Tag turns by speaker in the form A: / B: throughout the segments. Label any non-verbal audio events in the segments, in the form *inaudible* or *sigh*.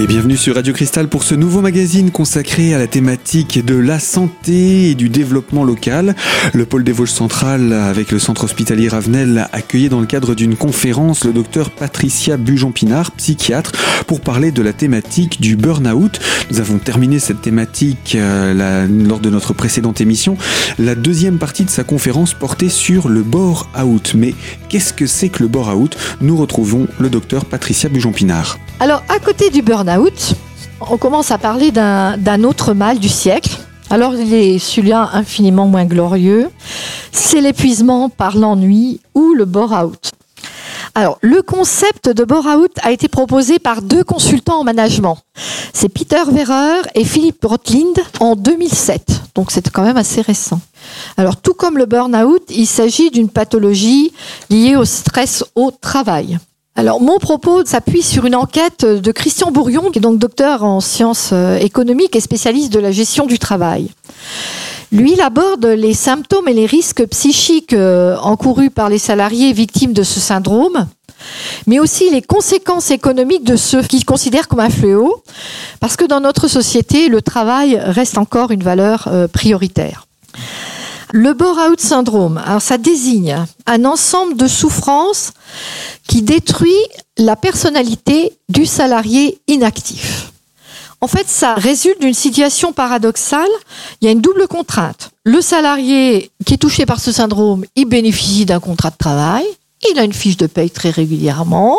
A: Et bienvenue sur Radio Cristal pour ce nouveau magazine consacré à la thématique de la santé et du développement local. Le pôle des Vosges centrales avec le centre hospitalier Ravenel accueillait dans le cadre d'une conférence le docteur Patricia Bujon-Pinard, psychiatre, pour parler de la thématique du burn-out. Nous avons terminé cette thématique euh, lors de notre précédente émission. La deuxième partie de sa conférence portait sur le bore-out. Mais qu'est-ce que c'est que le bore-out? Nous retrouvons le docteur Patricia Bujon-Pinard.
B: Alors, à côté du on commence à parler d'un autre mal du siècle. Alors, il est celui-là infiniment moins glorieux. C'est l'épuisement par l'ennui ou le bore-out. Alors, le concept de bore-out a été proposé par deux consultants en management. C'est Peter Verrer et Philippe Rotlind en 2007. Donc, c'est quand même assez récent. Alors, tout comme le burn-out, il s'agit d'une pathologie liée au stress au travail. Alors, mon propos s'appuie sur une enquête de Christian Bourrion, qui est donc docteur en sciences euh, économiques et spécialiste de la gestion du travail. Lui, il aborde les symptômes et les risques psychiques euh, encourus par les salariés victimes de ce syndrome, mais aussi les conséquences économiques de ceux qu'il considère comme un fléau, parce que dans notre société, le travail reste encore une valeur euh, prioritaire. Le bore-out syndrome, alors ça désigne un ensemble de souffrances qui détruit la personnalité du salarié inactif. En fait, ça résulte d'une situation paradoxale. Il y a une double contrainte. Le salarié qui est touché par ce syndrome, il bénéficie d'un contrat de travail, il a une fiche de paye très régulièrement,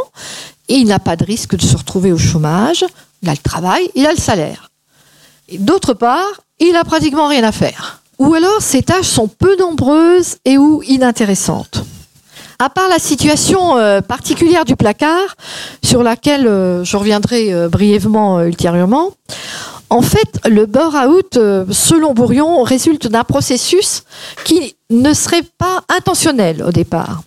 B: et il n'a pas de risque de se retrouver au chômage. Il a le travail, il a le salaire. D'autre part, il a pratiquement rien à faire ou alors ces tâches sont peu nombreuses et ou inintéressantes. À part la situation euh, particulière du placard, sur laquelle euh, je reviendrai euh, brièvement ultérieurement, en fait, le bore-out, selon Bourion, résulte d'un processus qui ne serait pas intentionnel au départ.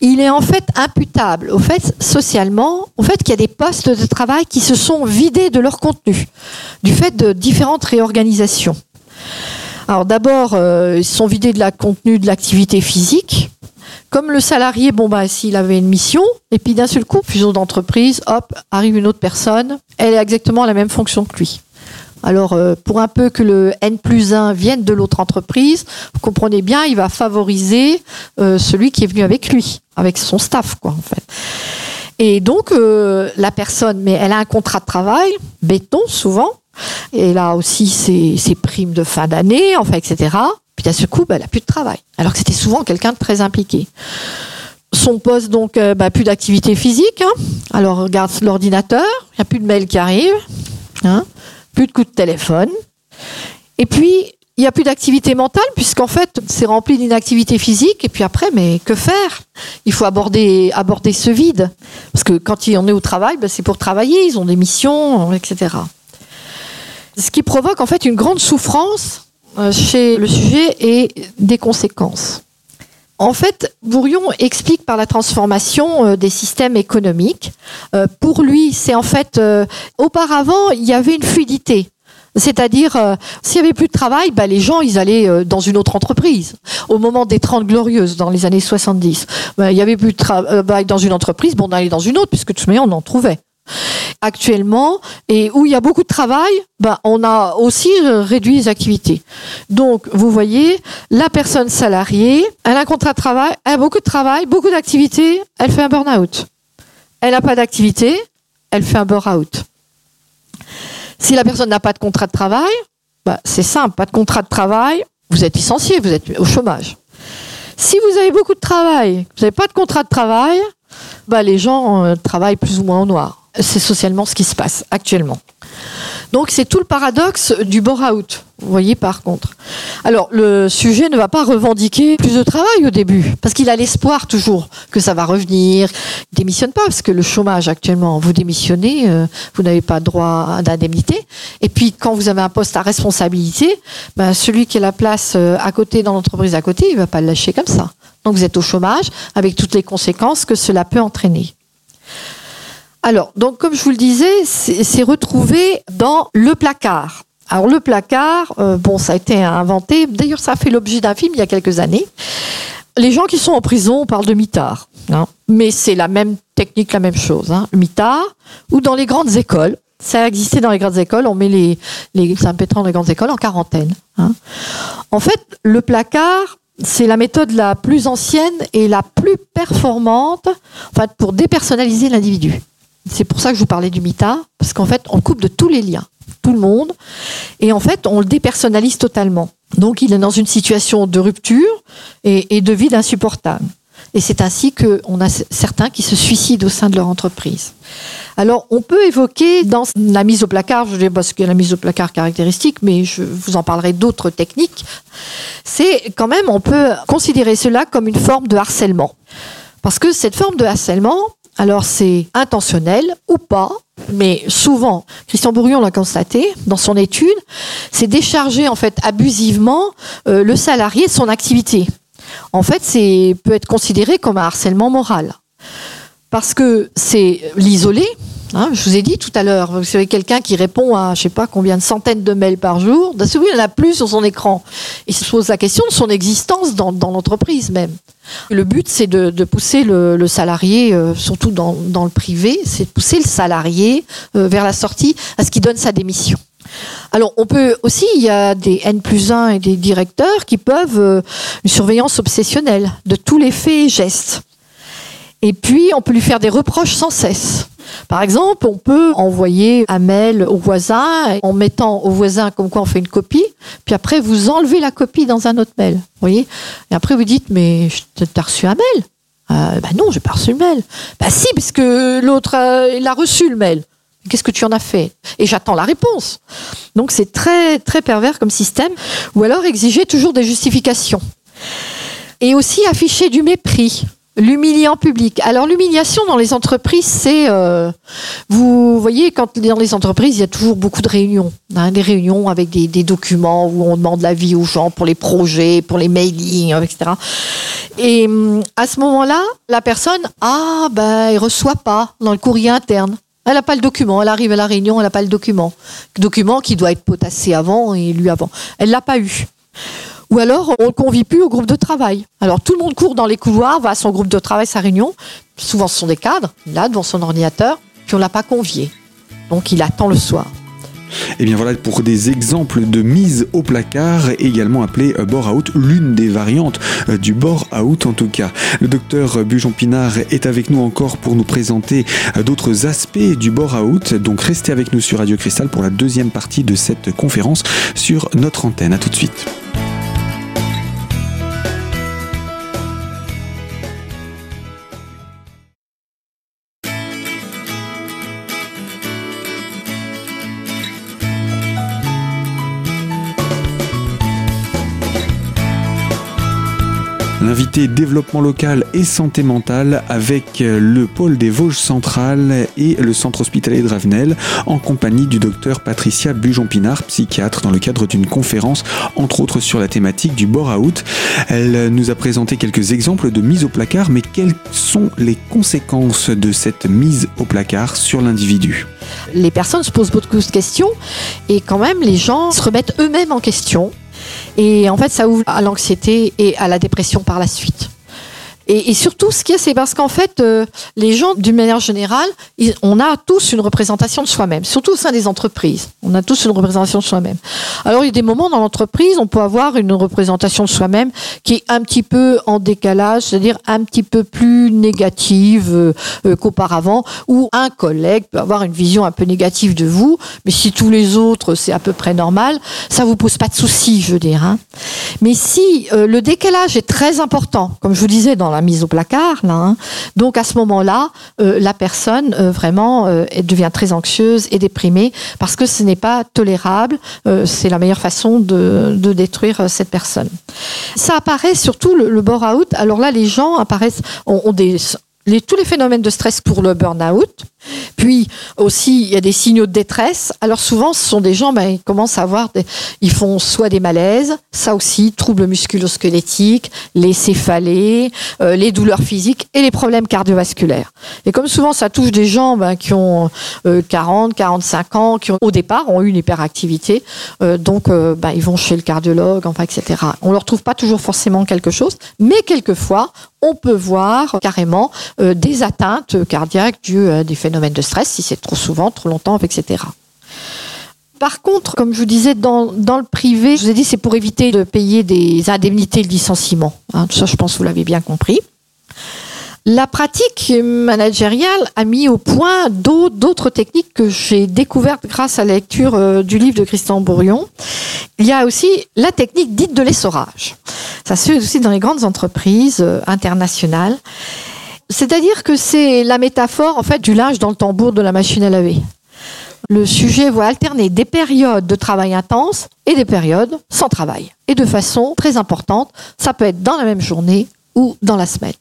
B: Il est en fait imputable au fait socialement, au fait qu'il y a des postes de travail qui se sont vidés de leur contenu, du fait de différentes réorganisations. Alors d'abord, euh, ils sont vidés de la contenu de l'activité physique. Comme le salarié, bon bah s'il avait une mission, et puis d'un seul coup, fusion d'entreprise, hop, arrive une autre personne, elle a exactement la même fonction que lui. Alors, euh, pour un peu que le N plus 1 vienne de l'autre entreprise, vous comprenez bien, il va favoriser euh, celui qui est venu avec lui, avec son staff, quoi, en fait. Et donc, la personne, mais elle a un contrat de travail, béton souvent, et là aussi, ses, primes de fin d'année, enfin, etc. Puis à ce coup, bah, elle n'a plus de travail. Alors que c'était souvent quelqu'un de très impliqué. Son poste, donc, euh, bah, plus d'activité physique. Hein. Alors, regarde l'ordinateur, il n'y a plus de mails qui arrivent, hein. plus de coups de téléphone. Et puis, il n'y a plus d'activité mentale, puisqu'en fait, c'est rempli d'inactivité physique. Et puis après, mais que faire? Il faut aborder, aborder ce vide. Parce que quand on est au travail, bah, c'est pour travailler, ils ont des missions, etc. Ce qui provoque en fait une grande souffrance euh, chez le sujet et des conséquences. En fait, Bourion explique par la transformation euh, des systèmes économiques. Euh, pour lui, c'est en fait, auparavant, il y avait une fluidité. C'est-à-dire, s'il y avait plus de travail, bah, les gens, ils allaient dans une autre entreprise. Au moment des 30 glorieuses, dans les années 70, bah, il y avait plus de travail dans une entreprise, bon, on allait dans une autre, puisque de toute manière, on en trouvait actuellement et où il y a beaucoup de travail, ben, on a aussi réduit les activités. Donc, vous voyez, la personne salariée, elle a un contrat de travail, elle a beaucoup de travail, beaucoup d'activités, elle fait un burn-out. Elle n'a pas d'activité, elle fait un burn-out. Si la personne n'a pas de contrat de travail, ben, c'est simple, pas de contrat de travail, vous êtes licencié, vous êtes au chômage. Si vous avez beaucoup de travail, vous n'avez pas de contrat de travail, ben, les gens euh, travaillent plus ou moins au noir. C'est socialement ce qui se passe actuellement. Donc c'est tout le paradoxe du bore-out. Vous voyez par contre. Alors le sujet ne va pas revendiquer plus de travail au début, parce qu'il a l'espoir toujours que ça va revenir. Il démissionne pas, parce que le chômage actuellement, vous démissionnez, euh, vous n'avez pas droit d'indemnité. Et puis quand vous avez un poste à responsabilité, ben, celui qui a la place euh, à côté dans l'entreprise à côté, il va pas le lâcher comme ça. Donc vous êtes au chômage, avec toutes les conséquences que cela peut entraîner. Alors, donc comme je vous le disais, c'est retrouvé dans le placard. Alors le placard, euh, bon, ça a été inventé. D'ailleurs, ça fait l'objet d'un film il y a quelques années. Les gens qui sont en prison, on parle de mitard. Hein. mais c'est la même technique, la même chose. Hein. Mitard, ou dans les grandes écoles, Ça a existé dans les grandes écoles. On met les, les impétrants des grandes écoles en quarantaine. hein. En fait, le placard, c'est la méthode la plus ancienne et la plus performante en fait, pour dépersonnaliser l'individu. C'est pour ça que je vous parlais du MITA, parce qu'en fait, on coupe de tous les liens, tout le monde, et en fait, on le dépersonnalise totalement. Donc, il est dans une situation de rupture et, de vide insupportable. Et c'est ainsi qu'on a certains qui se suicident au sein de leur entreprise. Alors, on peut évoquer dans la mise au placard, je dis parce que la mise au placard caractéristique, mais je vous en parlerai d'autres techniques. C'est quand même, on peut considérer cela comme une forme de harcèlement. Parce que cette forme de harcèlement, alors c'est intentionnel ou pas, mais souvent, Christian Bourrion l'a constaté dans son étude, c'est décharger en fait abusivement euh, le salarié de son activité. En fait, c'est peut être considéré comme un harcèlement moral. Parce que c'est l'isolé. Hein, je vous ai dit tout à l'heure, vous savez, quelqu'un qui répond à je sais pas combien de centaines de mails par jour, d'un coup, il n'en a plus sur son écran. Il se pose la question de son existence dans, l'entreprise même. Le but, c'est de, pousser le, salarié, euh, surtout dans, dans le privé, c'est de pousser le salarié euh, vers la sortie à ce qu'il donne sa démission. Alors, on peut aussi, il y a des N plus 1 et des directeurs qui peuvent euh, une surveillance obsessionnelle de tous les faits et gestes. Et puis, on peut lui faire des reproches sans cesse. Par exemple, on peut envoyer un mail au voisin en mettant au voisin comme quoi on fait une copie, puis après vous enlevez la copie dans un autre mail. Voyez? Et après vous dites mais t'as reçu un mail? Bah non, j'ai pas reçu le mail. Bah si, parce que l'autre euh, il a reçu le mail. Qu'est-ce que tu en as fait? Et j'attends la réponse. Donc c'est très très pervers comme système. Ou alors exiger toujours des justifications. Et aussi afficher du mépris. L'humilier en public. Alors l'humiliation dans les entreprises, c'est, euh, vous voyez, quand dans les entreprises, il y a toujours beaucoup de réunions, hein, des réunions avec des, documents où on demande l'avis aux gens pour les projets, pour les mailings, etc. Et hum, à ce moment-là, la personne, ah ben, elle reçoit pas dans le courrier interne. Elle n'a pas le document. Elle arrive à la réunion, elle n'a pas le document. Document qui doit être potassé avant et lu avant. Elle l'a pas eu. Ou alors, on ne convie plus au groupe de travail. Alors, tout le monde court dans les couloirs, va à son groupe de travail, sa réunion. Souvent, ce sont des cadres, là, devant son ordinateur, puis on l'a pas convié. Donc, il attend le soir.
A: Et bien voilà pour des exemples de mise au placard, également appelé euh, bore out, l'une des variantes euh, du bore out en tout cas. Le docteur Bujon-Pinard est avec nous encore pour nous présenter euh, d'autres aspects du bore out. Donc restez avec nous sur Radio Cristal pour la deuxième partie de cette conférence sur notre antenne. À tout de suite. L'invité développement local et santé mentale avec euh, le pôle des Vosges centrales et le centre hospitalier de Ravenel en compagnie du docteur Patricia Bujon-Pinard, psychiatre, dans le cadre d'une conférence, entre autres sur la thématique du bore-out. Elle nous a présenté quelques exemples de mise au placard, mais quelles sont les conséquences de cette mise au placard sur l'individu?
B: Les personnes se posent beaucoup de questions et quand même, les gens se remettent eux-mêmes en question. Et en fait, ça ouvre à l'anxiété et à la dépression par la suite. Et, surtout, ce qu'il y a, c'est parce qu'en fait, euh, les gens, d'une manière générale, on a tous une représentation de soi-même, surtout au sein des entreprises. On a tous une représentation de soi-même. Alors, il y a des moments dans l'entreprise, on peut avoir une représentation de soi-même qui est un petit peu en décalage, c'est-à-dire un petit peu plus négative euh, euh, qu'auparavant, ou un collègue peut avoir une vision un peu négative de vous, mais si tous les autres, c'est à peu près normal, ça vous pose pas de soucis, je veux dire. hein. Mais si le décalage est très important, comme je vous disais dans mise au placard, là, hein, donc à ce moment-là, euh, la personne euh, vraiment euh, devient très anxieuse et déprimée parce que ce n'est pas tolérable. c'est la meilleure façon de, de détruire cette personne. Ça apparaît surtout le, le bore-out. Alors là, les gens apparaissent ont, des tous les phénomènes de stress pour le burn-out. Puis aussi, il y a des signaux de détresse. Alors souvent, ce sont des gens, ben, ils commencent à avoir, des- ils font soit des malaises, ça aussi, troubles musculo-squelettiques, les céphalées, euh, les douleurs physiques et les problèmes cardiovasculaires. Et comme souvent, ça touche des gens ben, qui ont euh, 40, 45 ans, qui ont, au départ ont eu une hyperactivité, euh, donc euh, ben, ils vont chez le cardiologue, enfin, etc. On leur trouve pas toujours forcément quelque chose, mais quelquefois, on peut voir carrément euh, des atteintes cardiaques dues à des phénomènes phénomènes de stress, si c'est trop souvent, trop longtemps, etc. Par contre, comme je vous disais, dans, le privé, je vous ai dit, c'est pour éviter de payer des indemnités de licenciement. Hein, ça, je pense que vous l'avez bien compris. La pratique managériale a mis au point d'autres techniques que j'ai découvertes grâce à la lecture euh, du livre de Christian Bourrion. Il y a aussi la technique dite de l'essorage. Ça se fait aussi dans les grandes entreprises euh, internationales. C'est-à-dire que c'est la métaphore en fait du linge dans le tambour de la machine à laver. Le sujet va alterner des périodes de travail intense et des périodes sans travail. Et de façon très importante, ça peut être dans la même journée ou dans la semaine.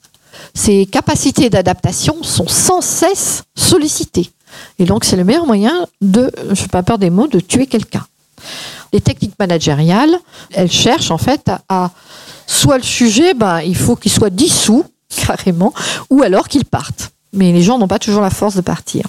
B: Ces capacités d'adaptation sont sans cesse sollicitées. Et donc, c'est le meilleur moyen de, je n'ai pas peur des mots, de tuer quelqu'un. Les techniques managériales, elles cherchent en fait à, soit le sujet, ben, il faut qu'il soit dissous, *laughs* carrément, ou alors qu'il parte. Mais les gens n'ont pas toujours la force de partir.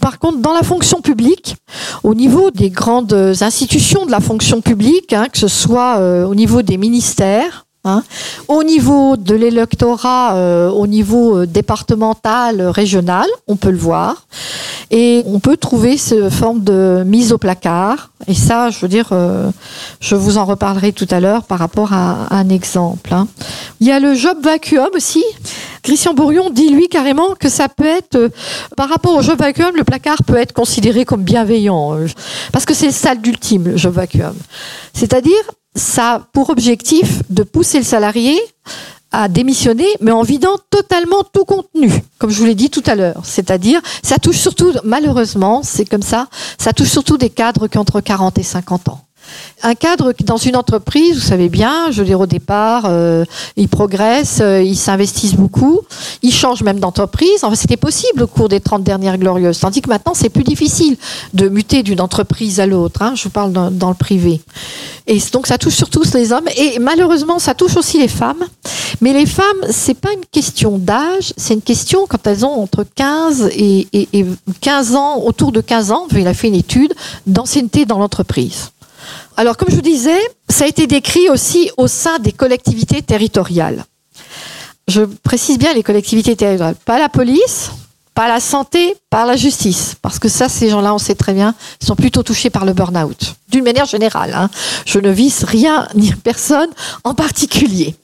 B: Par contre, dans la fonction publique, au niveau des grandes institutions de la fonction publique, hein, que ce soit euh, au niveau des ministères, Hein. Au niveau de l'électorat, euh, au niveau euh, départemental, euh, régional, on peut le voir. Et on peut trouver cette forme de mise au placard. Et ça, je veux dire, je vous en reparlerai tout à l'heure par rapport à, un exemple. Hein. Il y a le job vacuum aussi. Christian Bourrion dit, lui, carrément que ça peut être, par rapport au job vacuum, le placard peut être considéré comme bienveillant. parce que c'est le stade ultime, le job vacuum. C'est-à-dire, ça a pour objectif de pousser le salarié à démissionner, mais en vidant totalement tout contenu, comme je vous l'ai dit tout à l'heure. C'est-à-dire, ça touche surtout, malheureusement, c'est comme ça, ça touche surtout des cadres qui ont entre 40 et 50 ans. Un cadre dans une entreprise, vous savez bien, je veux dire au départ, euh, ils progressent, euh, ils s'investissent beaucoup, ils changent même d'entreprise. Enfin, c'était possible au cours des 30 dernières glorieuses, tandis que maintenant c'est plus difficile de muter d'une entreprise à l'autre. Hein, je vous parle dans, le privé. Et donc ça touche surtout les hommes et malheureusement ça touche aussi les femmes. Mais les femmes, c'est pas une question d'âge, c'est une question quand elles ont entre 15 et, et 15 ans, autour de 15 ans, il a fait une étude d'ancienneté dans l'entreprise. Alors, comme je vous disais, ça a été décrit aussi au sein des collectivités territoriales. Je précise bien les collectivités territoriales, pas la police, pas la santé, pas la justice, parce que ça, ces gens-là, on sait très bien, sont plutôt touchés par le burn-out, d'une manière générale. Hein. Je ne vise rien ni personne en particulier.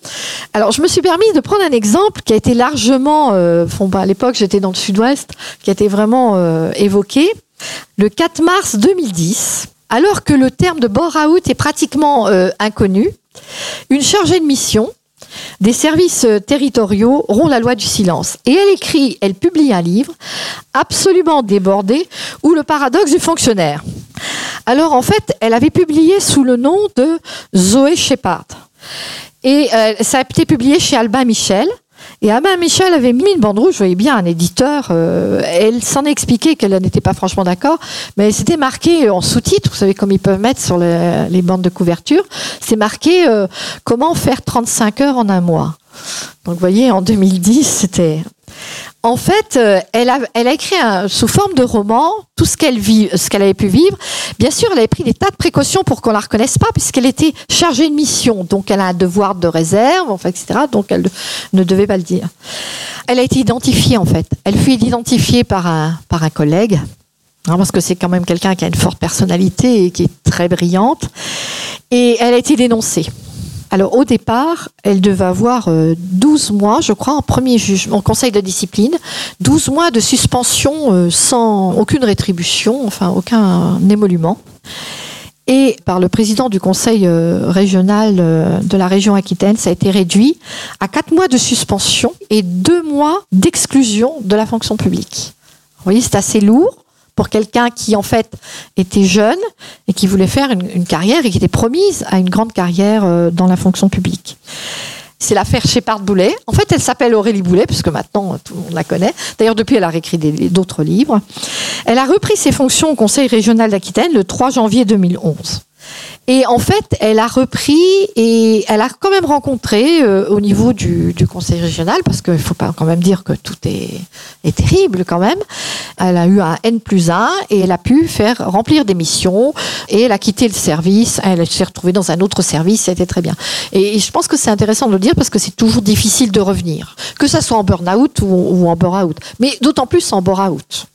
B: Alors, je me suis permis de prendre un exemple qui a été largement, euh, bah, à l'époque, j'étais dans le Sud-Ouest, qui a été vraiment euh, évoqué. Le 4 mars 2010, alors que le terme de bore-out est pratiquement euh, inconnu, une chargée de mission des services euh, territoriaux rompt la loi du silence. Et elle écrit, elle publie un livre absolument débordé, ou le paradoxe du fonctionnaire. Alors en fait, elle avait publié sous le nom de Zoé Shepard. Et euh, ça a été publié chez Albin Michel. Et Ama Michel avait mis une bande rouge, je voyais bien un éditeur, euh, elle s'en expliquait qu'elle n'était pas franchement d'accord, mais c'était marqué en sous-titre, vous savez comme ils peuvent mettre sur les, bandes de couverture, c'est marqué euh, comment faire 35 heures en un mois? Donc vous voyez, en 2010, c'était en fait, euh, elle, a, écrit sous forme de roman tout ce qu'elle vit, avait pu vivre. Bien sûr, elle avait pris des tas de précautions pour qu'on la reconnaisse pas, puisqu'elle était chargée de mission, donc elle a un devoir de réserve, enfin, etc. Donc elle ne devait pas le dire. Elle a été identifiée en fait. Elle fut identifiée par un collègue, parce que c'est quand même quelqu'un qui a une forte personnalité et qui est très brillante. Et elle a été dénoncée. Alors au départ, elle devait avoir 12 euh, mois, je crois, en premier jugement, en conseil de discipline, 12 mois de suspension euh, sans aucune rétribution, enfin aucun émolument. Et par le président du conseil euh, régional de la région Aquitaine, ça a été réduit à 4 mois de suspension et 2 mois d'exclusion de la fonction publique. Vous voyez, c'est assez lourd pour quelqu'un qui en fait était jeune et qui voulait faire une, carrière et qui était promise à une grande carrière euh, dans la fonction publique. C'est l'affaire Shepard-Boulet. En fait, elle s'appelle Aurélie Boulet, puisque maintenant tout le monde la connaît. D'ailleurs, depuis, elle a réécrit d'autres livres. Elle a repris ses fonctions au Conseil régional d'Aquitaine le 3 janvier 2011. Et en fait, elle a repris et elle a quand même rencontré euh, au niveau du, du, conseil régional, parce qu'il faut pas quand même dire que tout est, est, terrible quand même. Elle a eu un N plus 1 et elle a pu faire remplir des missions et elle a quitté le service. Elle s'est retrouvée dans un autre service, c'était très bien. Et, je pense que c'est intéressant de le dire parce que c'est toujours difficile de revenir, que ça soit en burn-out ou, ou en bore-out, mais d'autant plus en bore-out.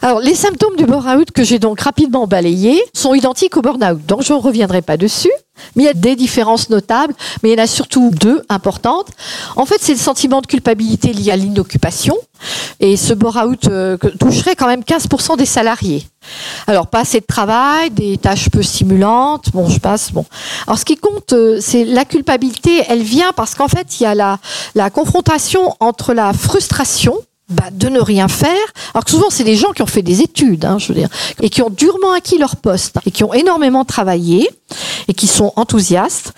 B: Alors, les symptômes du burn-out que j'ai donc rapidement balayés sont identiques au burn-out, donc je ne reviendrai pas dessus. Mais il y a des différences notables, mais il y en a surtout deux importantes. En fait, c'est le sentiment de culpabilité lié à l'inoccupation. Et ce bore-out euh, toucherait quand même 15% des salariés. Alors, pas assez de travail, des tâches peu stimulantes, bon, je passe, bon. Alors, ce qui compte, euh, c'est la culpabilité, elle vient parce qu'en fait, il y a la, la confrontation entre la frustration bah, de ne rien faire. Alors que souvent, c'est des gens qui ont fait des études, hein, je veux dire, et qui ont durement acquis leur poste, et qui ont énormément travaillé, et qui sont enthousiastes.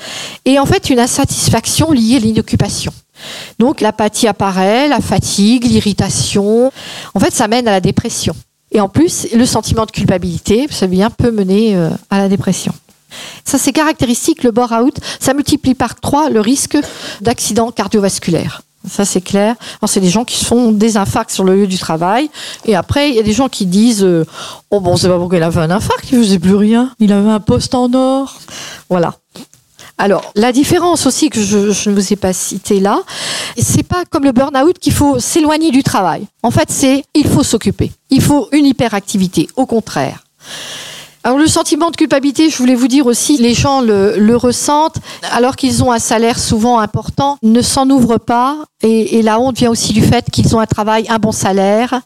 B: Et en fait, une insatisfaction liée à l'inoccupation. Donc l'apathie apparaît, la fatigue, l'irritation. En fait, ça mène à la dépression. Et en plus, le sentiment de culpabilité, ça bien, peut mener euh, à la dépression. Ça, c'est caractéristique, le bore-out, ça multiplie par trois le risque d'accident cardiovasculaire. Ça, c'est clair. c'est des gens qui se font des infarcts sur le lieu du travail. Et après, il y a des gens qui disent euh, Oh, bon, c'est pas pourquoi il avait un infarct, il faisait plus rien. Il avait un poste en or. Voilà. Alors, la différence aussi que je, je ne vous ai pas citée là, c'est pas comme le burn-out qu'il faut s'éloigner du travail. En fait, c'est il faut s'occuper. Il faut une hyperactivité. Au contraire. Alors le sentiment de culpabilité, je voulais vous dire aussi, les gens le, ressentent alors qu'ils ont un salaire souvent important, ne s'en ouvrent pas et, la honte vient aussi du fait qu'ils ont un travail, un bon salaire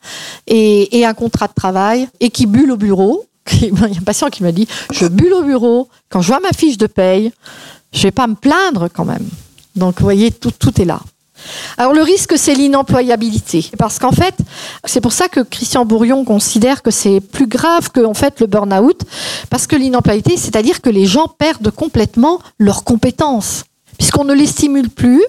B: et, un contrat de travail et qui bullent au bureau. *laughs* Il y a un patient qui m'a dit, je bulle au bureau, quand je vois ma fiche de paye, je vais pas me plaindre quand même. Donc vous voyez, tout est là. Alors le risque, c'est l'inemployabilité. Parce qu'en fait, c'est pour ça que Christian Bourion considère que c'est plus grave que fait, le burn-out, parce que l'inemployabilité, c'est-à-dire que les gens perdent complètement leurs compétences puisqu'on ne les stimule plus,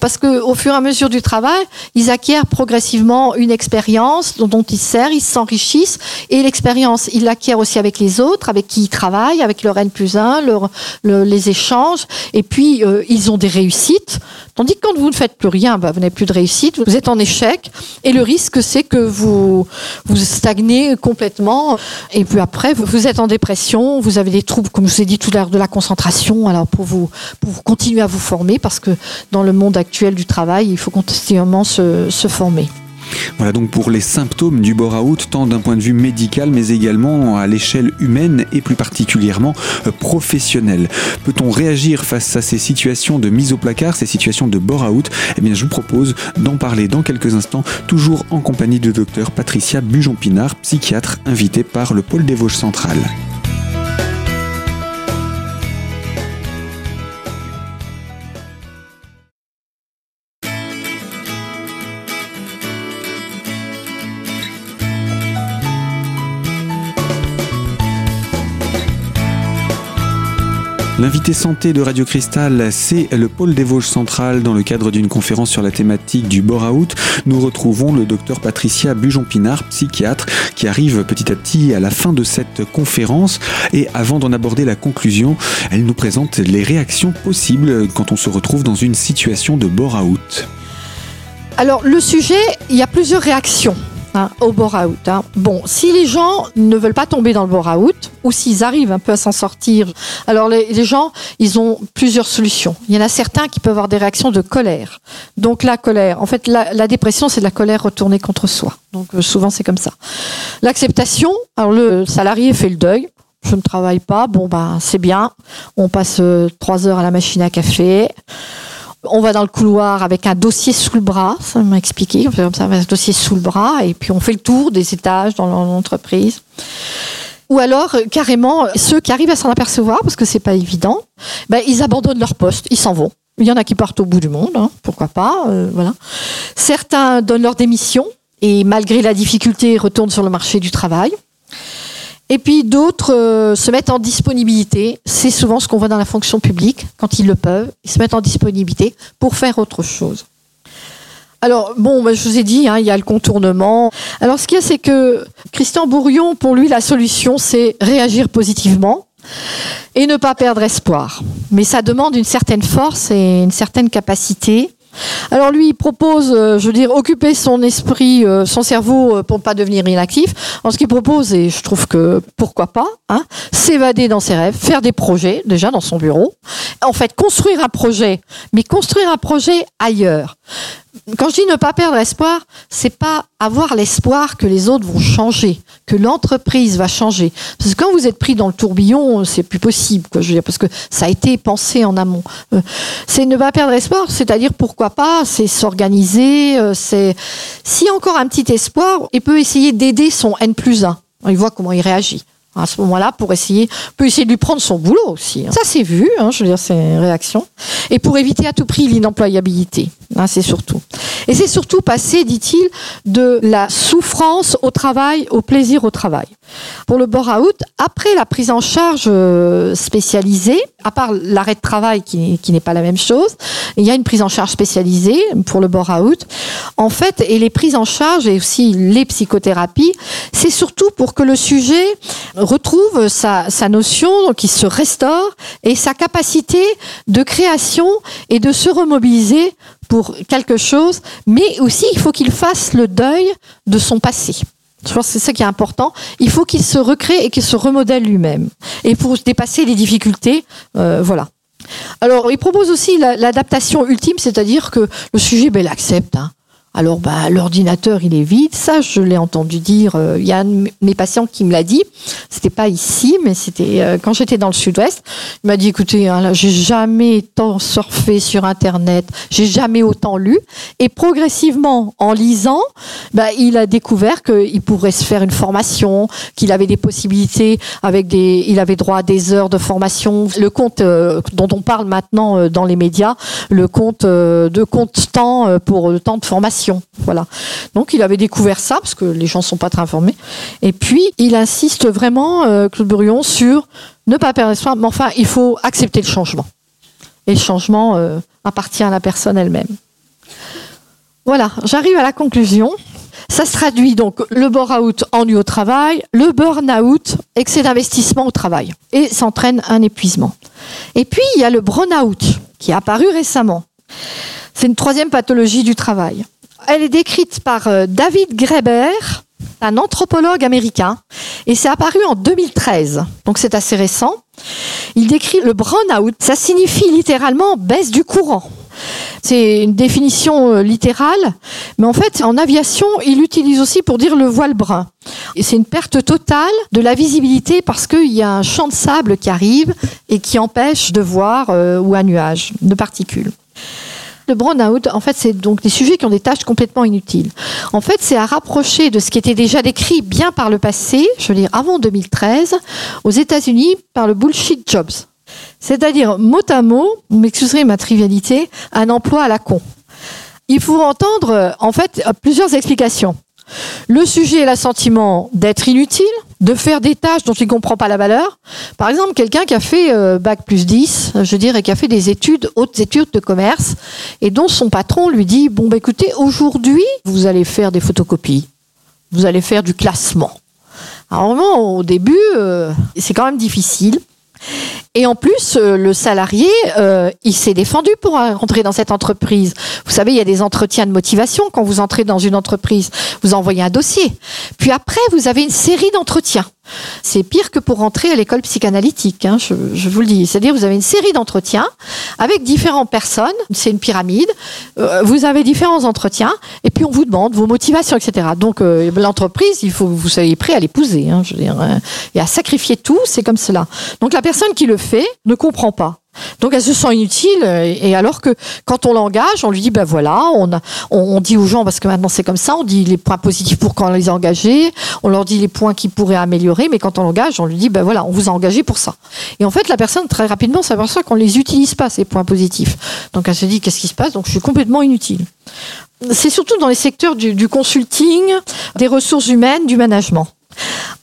B: parce qu'au fur et à mesure du travail, ils acquièrent progressivement une expérience dont, ils servent, ils s'enrichissent, et l'expérience, ils l'acquièrent aussi avec les autres, avec qui ils travaillent, avec leur N plus 1, leur, les échanges, et puis euh, ils ont des réussites, tandis que quand vous ne faites plus rien, bah, vous n'avez plus de réussite, vous êtes en échec, et le risque, c'est que vous, vous stagnez complètement, et puis après, vous, vous êtes en dépression, vous avez des troubles, comme je vous ai dit tout à l'heure, de la concentration, alors pour vous, pour continuer à vous former parce que dans le monde actuel du travail, il faut continuellement se, former.
A: Voilà donc pour les symptômes du bore-out, tant d'un point de vue médical, mais également à l'échelle humaine et plus particulièrement euh, professionnelle. Peut-on réagir face à ces situations de mise au placard, ces situations de bore-out? Eh bien, je vous propose d'en parler dans quelques instants, toujours en compagnie de docteur Patricia Bujon-Pinard, psychiatre invitée par le pôle des Vosges centrales. L'invité santé de Radio Cristal, c'est le pôle des Vosges centrales dans le cadre d'une conférence sur la thématique du bore-out. Nous retrouvons le docteur Patricia Bujon-Pinard, psychiatre, qui arrive petit à petit à la fin de cette conférence. Et avant d'en aborder la conclusion, elle nous présente les réactions possibles quand on se retrouve dans une situation de bore-out.
B: Alors le sujet, il y a plusieurs réactions. Hein, au bore-out. Hein. Bon, si les gens ne veulent pas tomber dans le bore-out, ou s'ils arrivent un peu à s'en sortir, alors les, gens, ils ont plusieurs solutions. Il y en a certains qui peuvent avoir des réactions de colère. Donc la colère, en fait, la, dépression, c'est de la colère retournée contre soi. Donc euh, souvent, c'est comme ça. L'acceptation, alors le salarié fait le deuil. Je ne travaille pas, bon ben c'est bien. On passe euh, trois heures à la machine à café. On va dans le couloir avec un dossier sous le bras, ça m'a expliqué, on fait comme ça, un dossier sous le bras, et puis on fait le tour des étages dans l'entreprise. Ou alors, euh, carrément, ceux qui arrivent à s'en apercevoir, parce que c'est pas évident, ben, ils abandonnent leur poste, ils s'en vont. Il y en a qui partent au bout du monde, hein, pourquoi pas, euh. Certains donnent leur démission, et malgré la difficulté, retournent sur le marché du travail. Et puis d'autres euh, se mettent en disponibilité. C'est souvent ce qu'on voit dans la fonction publique, quand ils le peuvent. Ils se mettent en disponibilité pour faire autre chose. Alors, bon, bah, je vous ai dit, hein, il y a le contournement. Alors, ce qu'il y a, c'est que Christian Bourrion, pour lui, la solution, c'est réagir positivement. et ne pas perdre espoir. Mais ça demande une certaine force et une certaine capacité. Alors lui, il propose, euh, je veux dire, occuper son esprit, euh, son cerveau euh, pour ne pas devenir inactif. En ce qu'il propose, et je trouve que pourquoi pas, hein, s'évader dans ses rêves, faire des projets déjà dans son bureau. En fait, construire un projet, mais construire un projet ailleurs quand je dis ne pas perdre espoir, c'est pas avoir l'espoir que les autres vont changer, que l'entreprise va changer. Parce que quand vous êtes pris dans le tourbillon, c'est plus possible, quoi, je veux dire, parce que ça a été pensé en amont. Euh, c'est ne pas perdre espoir, c'est-à-dire pourquoi pas, c'est s'organiser, euh, c'est a encore un petit espoir, il peut essayer d'aider son N plus 1. Il voit comment il réagit à ce moment-là pour essayer, peut essayer de lui prendre son boulot aussi. Hein. Ça c'est vu, hein, je veux dire, c'est une réaction. Et pour éviter à tout prix l'inemployabilité, hein, c'est surtout. Et c'est surtout passer, dit-il, de la souffrance au travail au plaisir au travail. Pour le bore-out, après la prise en charge euh, spécialisée, à part l'arrêt de travail qui, n'est pas la même chose, il y a une prise en charge spécialisée pour le bore-out. En fait, et les prises en charge et aussi les psychothérapies, c'est surtout pour que le sujet retrouve sa, sa notion, donc il se restaure, et sa capacité de création et de se remobiliser pour quelque chose, mais aussi il faut qu'il fasse le deuil de son passé. Je pense que c'est ça qui est important. Il faut qu'il se recrée et qu'il se remodèle lui-même. Et pour dépasser les difficultés, euh, voilà. Alors, il propose aussi l'adaptation ultime, c'est-à-dire que le sujet, ben, il accepte. Hein. Alors, bah, l'ordinateur, il est vide. Ça, je l'ai entendu dire. Euh, il y a un de mes patients qui me l'a dit. C'était pas ici, mais c'était euh, quand j'étais dans le Sud-Ouest. Il m'a dit, écoutez, hein, j'ai jamais tant surfé sur Internet. J'ai jamais autant lu. Et progressivement, en lisant, bah, il a découvert qu'il pourrait se faire une formation, qu'il avait des possibilités avec des, il avait droit à des heures de formation. Le compte euh, dont on parle maintenant dans les médias, le compte de compte temps pour le temps de formation voilà. Donc il avait découvert ça parce que les gens sont pas très informés. Et puis il insiste vraiment, euh, Claude Burion, sur ne pas perdre espoir, mais enfin il faut accepter le changement. Et le changement euh, appartient à la personne elle-même. Voilà, j'arrive à la conclusion. Ça se traduit donc le bore-out, ennui au travail, le burn-out, excès d'investissement au travail, et s'entraîne un épuisement. Et puis il y a le burn-out qui est apparu récemment. C'est une troisième pathologie du travail. Elle est décrite par euh, David Graeber, un anthropologue américain, et c'est apparu en 2013, donc c'est assez récent. Il décrit le burn-out, ça signifie littéralement baisse du courant. C'est une définition euh, littérale, mais en fait, en aviation, il l'utilise aussi pour dire le voile brun. C'est une perte totale de la visibilité parce qu'il y a un champ de sable qui arrive et qui empêche de voir euh, ou un nuage de particules. Le burn-out, en fait, c'est donc des sujets qui ont des tâches complètement inutiles. En fait, c'est à rapprocher de ce qui était déjà décrit bien par le passé, je veux dire avant 2013, aux États-Unis par le bullshit jobs. C'est-à-dire, mot à mot, vous m'excuserez ma trivialité, un emploi à la con. Il faut entendre, en fait, plusieurs explications. Le sujet est l'assentiment d'être inutile, de faire des tâches dont il ne comprend pas la valeur. Par exemple, quelqu'un qui a fait euh, bac plus 10, je dirais, qui a fait des études, hautes études de commerce, et dont son patron lui dit, bon, bah, écoutez, aujourd'hui, vous allez faire des photocopies, vous allez faire du classement. Alors, au début, euh, c'est quand même difficile. Et en plus, euh, le salarié, euh, il s'est défendu pour rentrer dans cette entreprise. Vous savez, il y a des entretiens de motivation quand vous entrez dans une entreprise. Vous envoyez un dossier. Puis après, vous avez une série d'entretiens. C'est pire que pour rentrer à l'école psychanalytique, hein, je, vous le dis. C'est-à-dire, vous avez une série d'entretiens avec différentes personnes. C'est une pyramide. Euh, vous avez différents entretiens et puis on vous demande vos motivations, etc. Donc, l'entreprise, il faut que vous soyez prêt à l'épouser. Hein, je veux dire, euh, et à sacrifier tout, c'est comme cela. Donc, la personne qui le fait ne comprend pas. Donc elle se sent inutile et alors que quand on l'engage, on lui dit ben voilà, on, on, dit aux gens parce que maintenant c'est comme ça, on dit les points positifs pour quand on les a engagés, on leur dit les points qui pourraient améliorer, mais quand on l'engage, on lui dit ben voilà, on vous a engagé pour ça. Et en fait la personne très rapidement s'aperçoit qu'on les utilise pas ces points positifs. Donc elle se dit qu'est-ce qui se passe? Donc je suis complètement inutile. C'est surtout dans les secteurs du, du consulting, des ressources humaines, du management.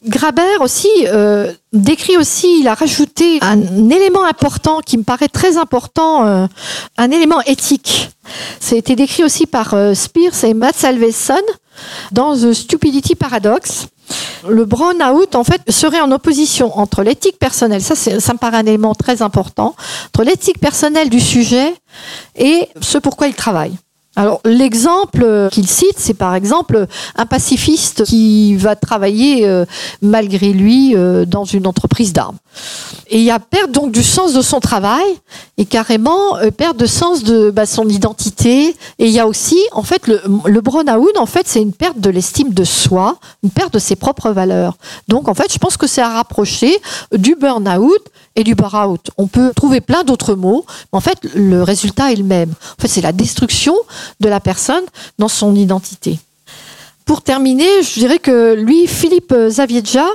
B: Graber aussi euh, décrit aussi, il a rajouté un élément important qui me paraît très important, euh, un élément éthique. Ça a été décrit aussi par euh, Spears et Matt Salveson dans The Stupidity Paradox. Le burn-out, en fait, serait en opposition entre l'éthique personnelle, ça, ça me paraît un élément très important, entre l'éthique personnelle du sujet et ce pourquoi il travaille. Alors l'exemple qu'il cite, c'est par exemple un pacifiste qui va travailler euh, malgré lui euh, dans une entreprise d'armes. Et il y a perte donc du sens de son travail et carrément euh, perte de sens de bah, son identité. Et il y a aussi en fait le, le burn-out, en fait c'est une perte de l'estime de soi, une perte de ses propres valeurs. Donc en fait je pense que c'est à rapprocher du burn-out et du burn-out. On peut trouver plein d'autres mots, mais en fait, le résultat est le même. En fait, c'est la destruction de la personne dans son identité. Pour terminer, je dirais que lui, Philippe Zaviedja,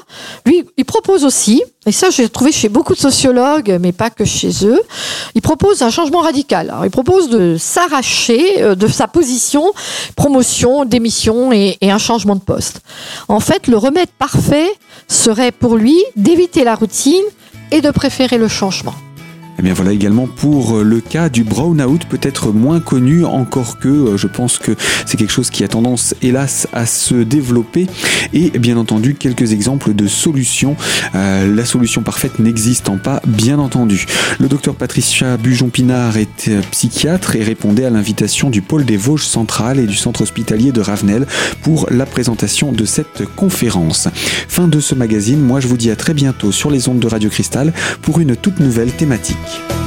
B: lui, il propose aussi, et ça j'ai trouvé chez beaucoup de sociologues, mais pas que chez eux, il propose un changement radical. Il propose de s'arracher euh, de sa position, promotion, démission et un changement de poste. En fait, le remède parfait serait pour lui d'éviter la routine et de préférer le changement.
A: Et eh bien voilà également pour le cas du brownout, peut-être moins connu, encore que euh, je pense que c'est quelque chose qui a tendance, hélas, à se développer. Et bien entendu, quelques exemples de solutions. Euh, la solution parfaite n'existant pas, bien entendu. Le docteur Patricia Bujon-Pinard euh, psychiatre et répondait à l'invitation du pôle des Vosges centrales et du centre hospitalier de Ravenel pour la présentation de cette conférence. Fin de ce magazine, moi je vous dis à très bientôt sur les ondes de Radio Cristal pour une toute nouvelle thématique. Петрович.